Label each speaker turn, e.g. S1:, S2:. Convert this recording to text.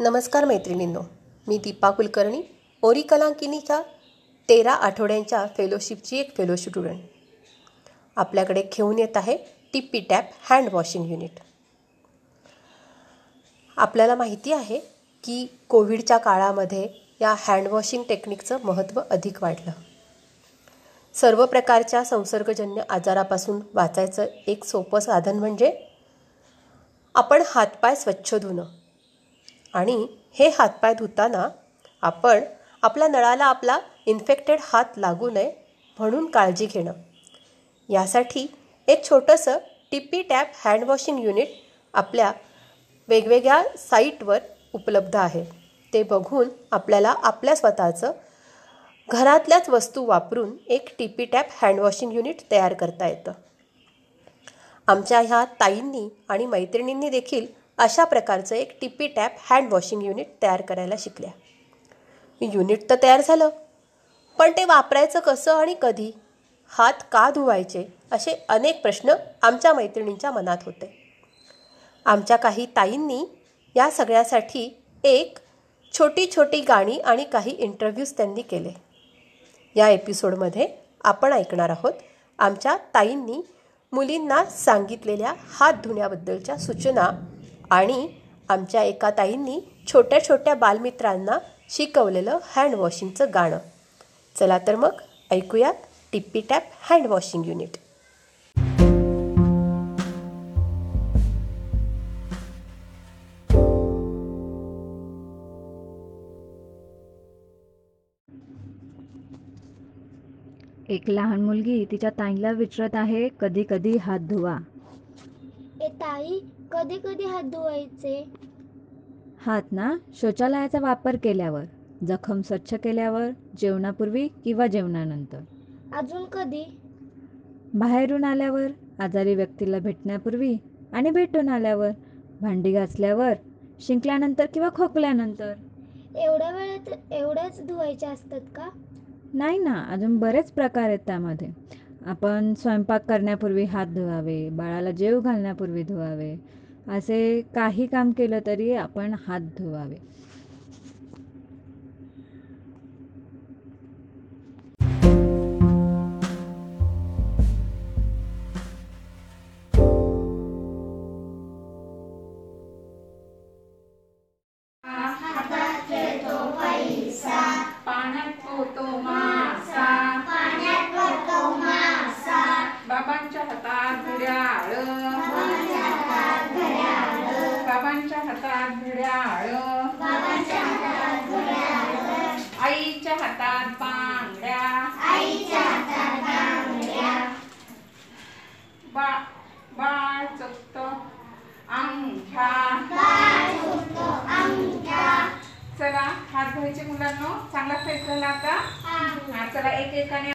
S1: नमस्कार मैत्रिणींनो मी दीपा कुलकर्णी ओरी कलांकिनीच्या तेरा आठवड्यांच्या फेलोशिपची एक फेलो स्टुडंट आपल्याकडे घेऊन येत आहे tippy tap hand washing unit आपल्याला माहिती आहे की कोविडच्या काळामध्ये या हँड वॉशिंग टेक्निकचं महत्त्व अधिक वाढलं. सर्व प्रकारच्या संसर्गजन्य आजारापासून वाचायचं एक सोपं साधन म्हणजे आपण हातपाय स्वच्छ धुणं. आणि हे हातपाय धुताना आपण आपल्या नळाला आपला इन्फेक्टेड हात लागू नये म्हणून काळजी घेणं. यासाठी एक छोटंसं टिप्पी टॅप हँडवॉशिंग युनिट आपल्या वेगवेगळ्या साईटवर उपलब्ध आहे. ते बघून आपल्याला आपल्या स्वतःचं घरातल्याच वस्तू वापरून एक टिपी टॅप हँडवॉशिंग युनिट तयार करता येतं. आमच्या ह्या ताईंनी आणि मैत्रिणींनी देखील अशा प्रकारचं एक tippy tap hand washing unit तयार करायला शिकल्या. युनिट तर तयार झालं. पण ते वापरायचं कसं आणि कधी? हात का धुवायचे? असे अनेक प्रश्न आमच्या मैत्रिणींच्या मनात होते. आमच्या काही ताईंनी या सगळ्यासाठी एक छोटी छोटी गाणी आणि काही इंटरव्ह्यूज त्यांनी केले. या एपिसोडमध्ये आपण ऐकणार आहोत आमच्या ताईंनी मुलींना सांगितलेल्या हात धुण्याबद्दलच्या सूचना आणि आमच्या एका ताईंनी छोट्या छोट्या बालमित्रांना शिकवलेलं हँडवॉशिंगचं गाणं. चला तर मग ऐकूयात tippy tap hand washing unit
S2: एक लहान मुलगी तिच्या ताईला विचारत आहे कधी कधी हात धुवा.
S3: ए ताई कधी कधी हात धुवायचे?
S2: हात ना शौचालयाचा वापर केल्यावर जखम स्वच्छ केल्यावर जेवणापूर्वी किंवा जेवणानंतर.
S3: अजून कधी?
S2: बाहेरून आल्यावर आजारी व्यक्तीला भेटण्यापूर्वी आणि भेटून आल्यावर भांडी घासल्यावर शिंकल्यानंतर किंवा खोकल्यानंतर.
S3: एवढ्या वेळेत एवढ्याच धुवायचे असतात का?
S2: नाही ना अजून बरेच प्रकार आहेत त्यामध्ये. आपण स्वयंपाक करण्यापूर्वी हात धुवावे बाळाला जेव घालण्यापूर्वी धुवावे असे काही काम केलं तरी आपण हात धुवावे.
S4: पाण्यात हातात घड्याळ आईच्या हातात बांगड्या. बा बाळ चुकत अंगठा चला हात धुवायचे मुलांनो. चांगला फ्रेश झाला आता हा चला एक एकाने